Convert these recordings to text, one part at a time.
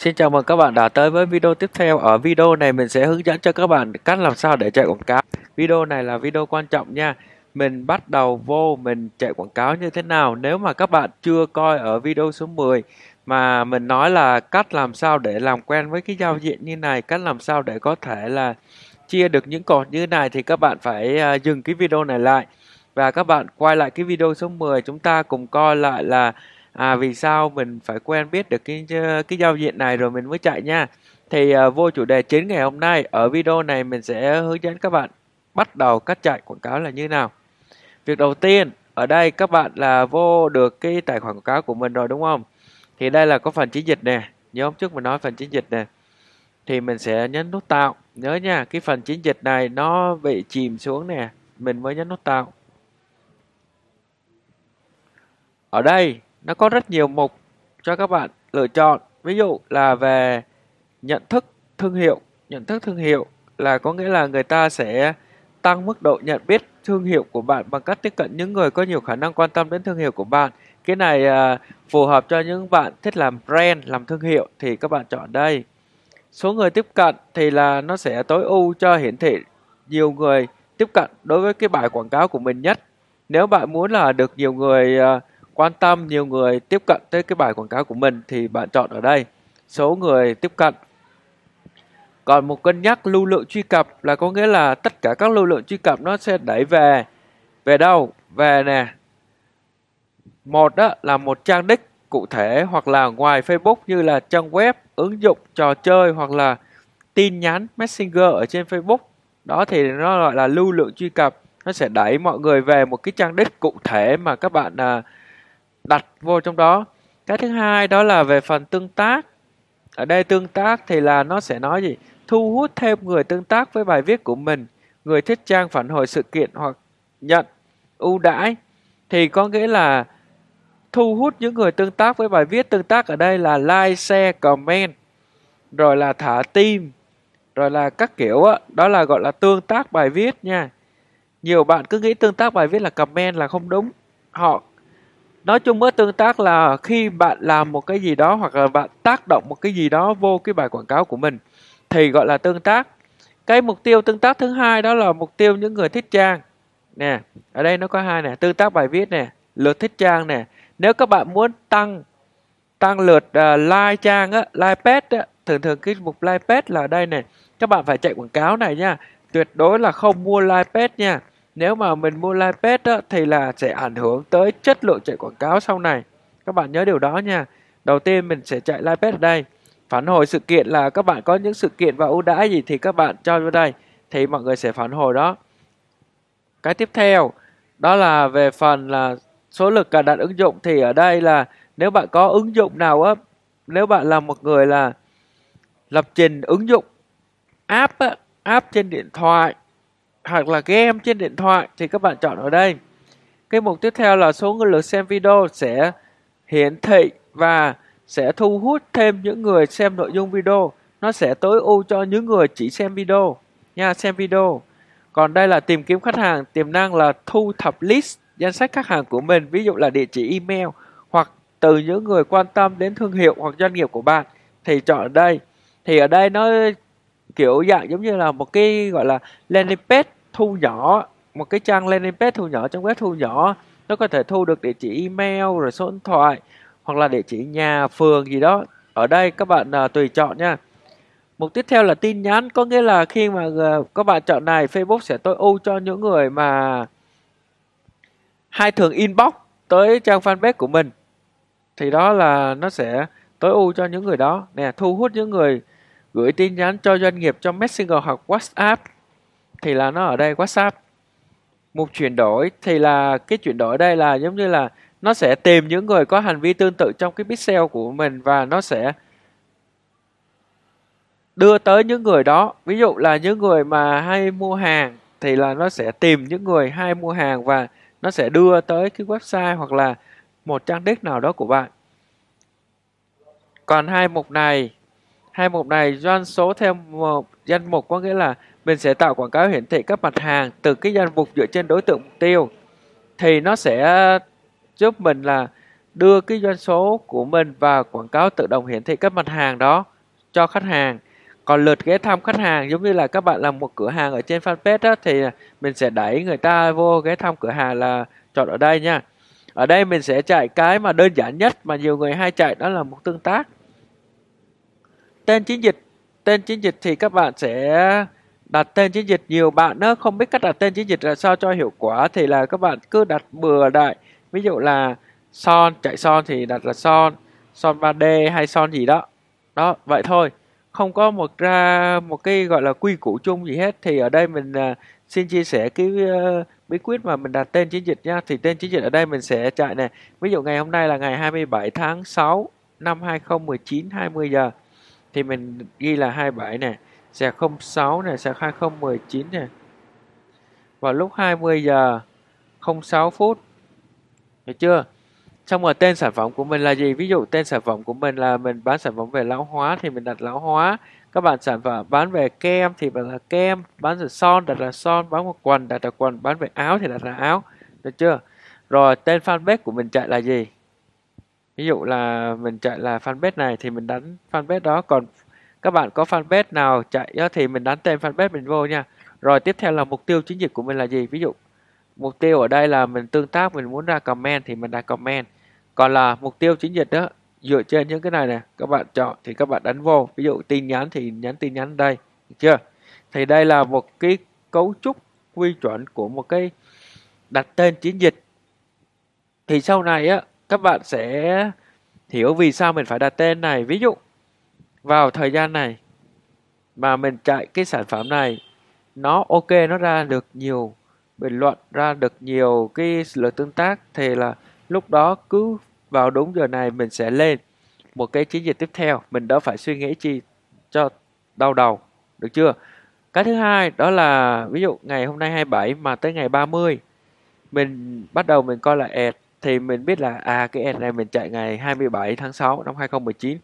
Xin chào mừng các bạn đã tới với video tiếp theo. Ở video này mình sẽ hướng dẫn cho các bạn cách làm sao để chạy quảng cáo. Video này là video quan trọng nha. Mình bắt đầu vô mình chạy quảng cáo như thế nào. Nếu mà các bạn chưa coi ở video số 10 mà mình nói là cách làm sao để làm quen với cái giao diện như này, cách làm sao để có thể là chia được những cột như này thì các bạn phải à, dừng cái video này lại và các bạn quay lại cái video số 10 chúng ta cùng coi lại là à vì sao? Mình phải quen biết được cái cái giao diện này rồi mình mới chạy nha. Thì à, vô chủ đề chính ngày hôm nay ở video này mình sẽ hướng dẫn các bạn bắt đầu cách chạy quảng cáo là như nào. Việc đầu tiên ở đây các bạn là vô được cái tài khoản quảng cáo của mình rồi đúng không? Thì đây là có phần chiến dịch nè. Nhớ hôm trước mình nói phần chiến dịch nè. Thì mình sẽ nhấn nút tạo. Nhớ nha cái phần chiến dịch này nó bị chìm xuống nè. Mình mới nhấn nút tạo. Ở đây nó có rất nhiều mục cho các bạn lựa chọn. Ví dụ là về nhận thức thương hiệu. Nhận thức thương hiệu là có nghĩa là người ta sẽ tăng mức độ nhận biết thương hiệu của bạn bằng cách tiếp cận những người có nhiều khả năng quan tâm đến thương hiệu của bạn. Cái này à, phù hợp cho những bạn thích làm brand làm thương hiệu thì các bạn chọn đây. Số người tiếp cận thì là nó sẽ tối ưu cho hiển thị nhiều người tiếp cận đối với cái bài quảng cáo của mình nhất. Nếu bạn muốn là được nhiều người uh, quan tâm nhiều người tiếp cận tới cái bài quảng cáo của mình thì bạn chọn ở đây. Số người tiếp cận. Còn một cân nhắc lưu lượng truy cập là có nghĩa là tất cả các lưu lượng truy cập nó sẽ đẩy về. Về đâu? Về nè. Một đó là một trang đích cụ thể hoặc là ngoài Facebook như là trang web ứng dụng trò chơi hoặc là tin nhắn messenger ở trên Facebook. Đó thì nó gọi là lưu lượng truy cập. Nó sẽ đẩy mọi người về một cái trang đích cụ thể mà các bạn à, đặt vô trong đó. Cái thứ hai đó là về phần tương tác. Ở đây tương tác thì là nó sẽ nói gì? Thu hút thêm người tương tác với bài viết của mình, người thích trang phản hồi sự kiện hoặc nhận, ưu đãi. Thì có nghĩa là thu hút những người tương tác với bài viết. Tương tác ở đây là like, share, comment, rồi là thả tim rồi là các kiểu á. Đó là gọi là tương tác bài viết nha. Nhiều bạn cứ nghĩ tương tác bài viết là comment là không đúng. Họ nói chung với tương tác là khi bạn làm một cái gì đó hoặc là bạn tác động một cái gì đó vô cái bài quảng cáo của mình thì gọi là tương tác. Cái mục tiêu tương tác thứ hai đó là mục tiêu những người thích trang. Nè ở đây nó có hai nè tương tác bài viết nè lượt thích trang nè. Nếu các bạn muốn tăng tăng lượt uh, like trang á like page á thường thường cái mục like page là ở đây này các bạn phải chạy quảng cáo này nha. Tuyệt đối là không mua like page nha nếu mà mình mua live page đó, thì là sẽ ảnh hưởng tới chất lượng chạy quảng cáo sau này. Các bạn nhớ điều đó nha. Đầu tiên mình sẽ chạy live page ở đây. Phản hồi sự kiện là các bạn có những sự kiện và ưu đãi gì thì các bạn cho vào đây thì mọi người sẽ phản hồi đó. Cái tiếp theo đó là về phần là số lực cài đặt ứng dụng thì ở đây là nếu bạn có ứng dụng nào á nếu bạn là một người là lập trình ứng dụng app á, app trên điện thoại hoặc là game trên điện thoại thì các bạn chọn ở đây. Cái mục tiếp theo là số người lượt xem video sẽ hiển thị và sẽ thu hút thêm những người xem nội dung video. Nó sẽ tối ưu cho những người chỉ xem video nha, xem video. Còn đây là tìm kiếm khách hàng, tiềm năng là thu thập list danh sách khách hàng của mình, ví dụ là địa chỉ email hoặc từ những người quan tâm đến thương hiệu hoặc doanh nghiệp của bạn thì chọn ở đây. Thì ở đây nó kiểu dạng giống như là một cái gọi là landing page thu nhỏ một cái trang landing page thu nhỏ trong web thu nhỏ. Nó có thể thu được địa chỉ email rồi số điện thoại hoặc là địa chỉ nhà phường gì đó. Ở đây các bạn uh, tùy chọn nha. Mục tiếp theo là tin nhắn có nghĩa là khi mà uh, các bạn chọn này Facebook sẽ tối ưu cho những người mà hay thường inbox tới trang fanpage của mình. Thì đó là nó sẽ tối ưu cho những người đó. Nè thu hút những người gửi tin nhắn cho doanh nghiệp trong Messenger hoặc WhatsApp, thì là nó ở đây, WhatsApp. Mục chuyển đổi thì là, cái chuyển đổi đây là giống như là nó sẽ tìm những người có hành vi tương tự trong cái pixel của mình và nó sẽ đưa tới những người đó. Ví dụ là những người mà hay mua hàng thì là nó sẽ tìm những người hay mua hàng và nó sẽ đưa tới cái website hoặc là một trang đích nào đó của bạn. Còn hai mục này hai mục này, doanh số theo một, danh mục có nghĩa là mình sẽ tạo quảng cáo hiển thị các mặt hàng từ cái danh mục dựa trên đối tượng mục tiêu. Thì nó sẽ giúp mình là đưa cái doanh số của mình và quảng cáo tự động hiển thị các mặt hàng đó cho khách hàng. Còn lượt ghé thăm khách hàng, giống như là các bạn làm một cửa hàng ở trên fanpage đó thì mình sẽ đẩy người ta vô ghé thăm cửa hàng là chọn ở đây nha. Ở đây mình sẽ chạy cái mà đơn giản nhất mà nhiều người hay chạy, đó là một tương tác tên chiến dịch tên chiến dịch thì các bạn sẽ đặt tên chiến dịch. Nhiều bạn nó không biết cách đặt tên chiến dịch là sao cho hiệu quả thì là các bạn cứ đặt bừa đại ví dụ là son chạy son thì đặt là son son 3D hay son gì đó. Đó vậy thôi. Không có một ra một cái gọi là quy củ chung gì hết. Thì ở đây mình uh, xin chia sẻ cái uh, bí quyết mà mình đặt tên chiến dịch nha thì tên chiến dịch ở đây mình sẽ chạy này ví dụ ngày hôm nay là ngày 27 tháng 6 năm 2019 20 giờ thì mình ghi là 27 này sạc 06 này sạc 2019 này vào lúc 20 giờ 06 phút, được chưa? Xong rồi tên sản phẩm của mình là gì? Ví dụ tên sản phẩm của mình là mình bán sản phẩm về lão hóa thì mình đặt lão hóa. Các bạn sản phẩm bán về kem thì đặt là kem, bán về son đặt là son, bán một quần đặt là quần, bán về áo thì đặt là áo, được chưa? Rồi tên fanpage của mình chạy là gì? Ví dụ là mình chạy là fanpage này thì mình đánh fanpage đó. Còn các bạn có fanpage nào chạy thì mình đánh tên fanpage mình vô nha. Rồi tiếp theo là mục tiêu chiến dịch của mình là gì? Ví dụ, mục tiêu ở đây là mình tương tác, mình muốn ra comment thì mình đặt comment. Còn là mục tiêu chiến dịch đó dựa trên những cái này nè, các bạn chọn thì các bạn đánh vô. Ví dụ tin nhắn thì nhắn tin nhắn đây, được chưa? Thì đây là một cái cấu trúc quy chuẩn của một cái đặt tên chiến dịch. Thì sau này á các bạn sẽ hiểu vì sao mình phải đặt tên này. Ví dụ, vào thời gian này mà mình chạy cái sản phẩm này, nó ok, nó ra được nhiều bình luận, ra được nhiều cái lượt tương tác, thì là lúc đó cứ vào đúng giờ này mình sẽ lên một cái chiến dịch tiếp theo. Mình đỡ phải suy nghĩ chi cho đau đầu, được chưa? Cái thứ hai đó là, ví dụ ngày hôm nay 27 mà tới ngày 30 mình bắt đầu mình coi là ad thì mình biết là à cái ad này mình chạy ngày 27 tháng 6 năm 2019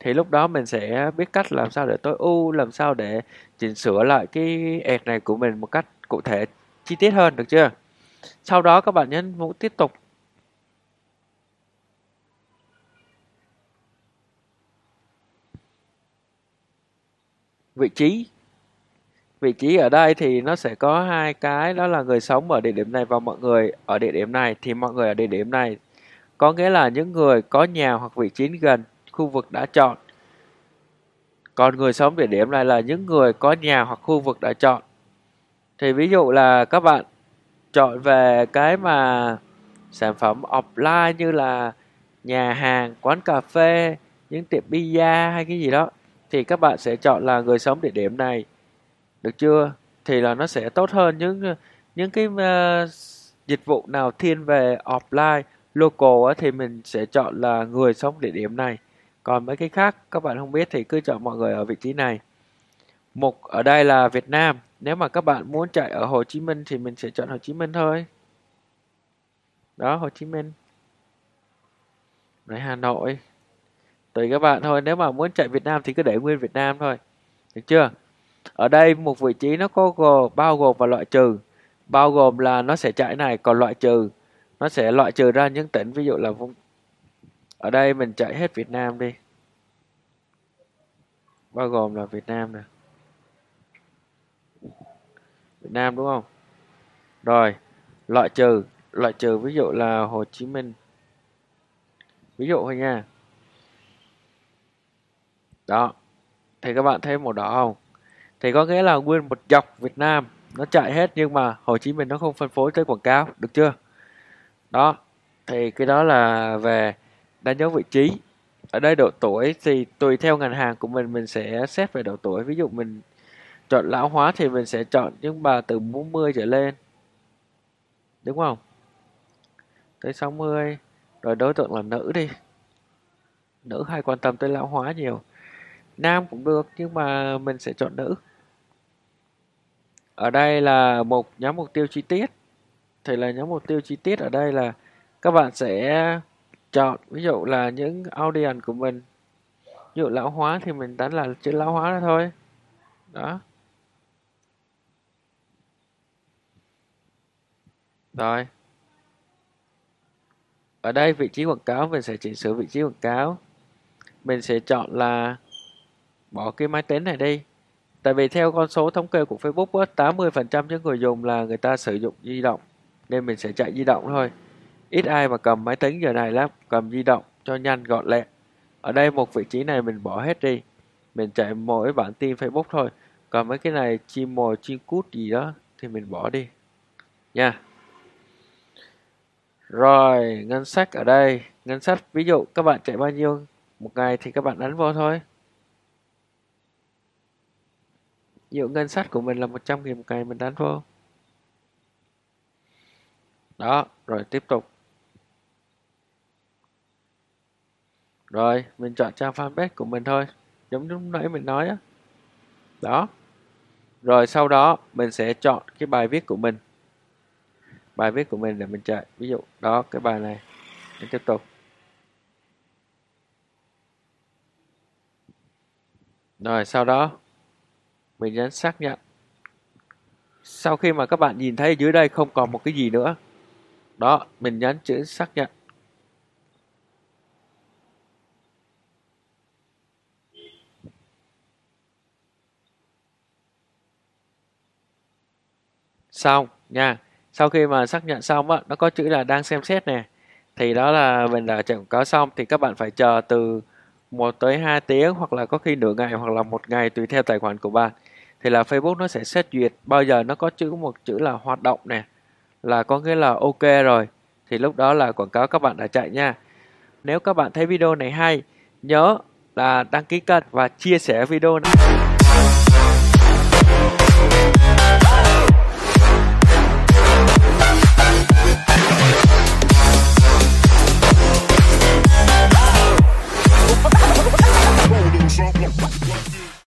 thì lúc đó mình sẽ biết cách làm sao để tối ưu, làm sao để chỉnh sửa lại cái ad này của mình một cách cụ thể, chi tiết hơn, được chưa? Sau đó các bạn nhấn nút tiếp tục. Vị trí vị trí ở đây thì nó sẽ có hai cái, đó là người sống ở địa điểm này và mọi người ở địa điểm này. Thì mọi người ở địa điểm này có nghĩa là những người có nhà hoặc vị trí gần khu vực đã chọn. Còn người sống địa điểm này là những người có nhà hoặc khu vực đã chọn. Thì ví dụ là các bạn chọn về cái mà sản phẩm offline như là nhà hàng, quán cà phê, những tiệm pizza hay cái gì đó, thì các bạn sẽ chọn là người sống địa điểm này được chưa? Thì là nó sẽ tốt hơn những những cái uh, dịch vụ nào thiên về offline local thì mình sẽ chọn là người sống địa điểm này. Còn mấy cái khác các bạn không biết thì cứ chọn mọi người ở vị trí này. Mục ở đây là Việt Nam. Nếu mà các bạn muốn chạy ở Hồ Chí Minh thì mình sẽ chọn Hồ Chí Minh thôi. Đó Hồ Chí Minh. Rồi Hà Nội. Tùy các bạn thôi. Nếu mà muốn chạy Việt Nam thì cứ để nguyên Việt Nam thôi. Được chưa? Ở đây một vị trí nó có gồm, bao gồm và loại trừ. Bao gồm là nó sẽ chạy này còn loại trừ nó sẽ loại trừ ra những tỉnh ví dụ là vùng ở đây mình chạy hết Việt Nam đi. Bao gồm là Việt Nam nè. Việt Nam đúng không? Rồi loại trừ loại trừ ví dụ là Hồ Chí Minh. Ví dụ thôi nha. Đó thì các bạn thấy màu đỏ không? Thì có nghĩa là nguyên một dọc Việt Nam, nó chạy hết nhưng mà Hồ Chí Minh nó không phân phối tới quảng cáo, được chưa? Đó, thì cái đó là về đánh dấu vị trí. Ở đây độ tuổi thì tùy theo ngành hàng của mình mình sẽ xét về độ tuổi. Ví dụ mình chọn lão hóa thì mình sẽ chọn những bà từ 40 trở lên, đúng không? Tới 60 rồi đối tượng là nữ đi. Nữ hay quan tâm tới lão hóa nhiều. Nam cũng được nhưng mà mình sẽ chọn nữ ở đây là một nhóm mục tiêu chi tiết. Thì là nhóm mục tiêu chi tiết ở đây là các bạn sẽ chọn, ví dụ là những audience của mình. Ví dụ lão hóa thì mình đánh là chữ lão hóa đó thôi. Đó. Rồi. Ở đây vị trí quảng cáo, mình sẽ chỉnh sửa vị trí quảng cáo. Mình sẽ chọn là bỏ cái máy tính này đi tại vì theo con số thống kê của Facebook 80% những người dùng là người ta sử dụng di động, nên mình sẽ chạy di động thôi. Ít ai mà cầm máy tính giờ này lắm, cầm di động cho nhanh gọn lẹ. Ở đây một vị trí này mình bỏ hết đi, mình chạy mỗi bản tin Facebook thôi. Còn mấy cái này chim mồi chim cút gì đó thì mình bỏ đi. Nha. Rồi, ngân sách ở đây. Ngân sách, ví dụ các bạn chạy bao nhiêu một ngày thì các bạn ấn vô thôi ví dụ ngân sách của mình là 100 nghìn một ngày mình đánh vô. Đó, rồi tiếp tục. Rồi, mình chọn trang fanpage của mình thôi, giống lúc nãy mình nói á. Đó. Rồi sau đó, mình sẽ chọn cái bài viết của mình. Bài viết của mình để mình chạy. Ví dụ, đó, cái bài này. Mình tiếp tục. Rồi, sau đó mình nhấn xác nhận. Sau khi mà các bạn nhìn thấy dưới đây không còn một cái gì nữa, đó, mình nhấn chữ xác nhận. Xong, nha. Sau khi mà xác nhận xong á, nó có chữ là đang xem xét nè. Thì đó là mình đã chạy quảng cáo xong, thì các bạn phải chờ từ 1 tới 2 tiếng hoặc là có khi nửa ngày hoặc là một ngày tùy theo tài khoản của bạn thì là Facebook nó sẽ xét duyệt. Bao giờ nó có chữ, một chữ là hoạt động nè. Là có nghĩa là ok rồi. Thì lúc đó là quảng cáo các bạn đã chạy nha. Nếu các bạn thấy video này hay, nhớ là đăng ký kênh và chia sẻ video này.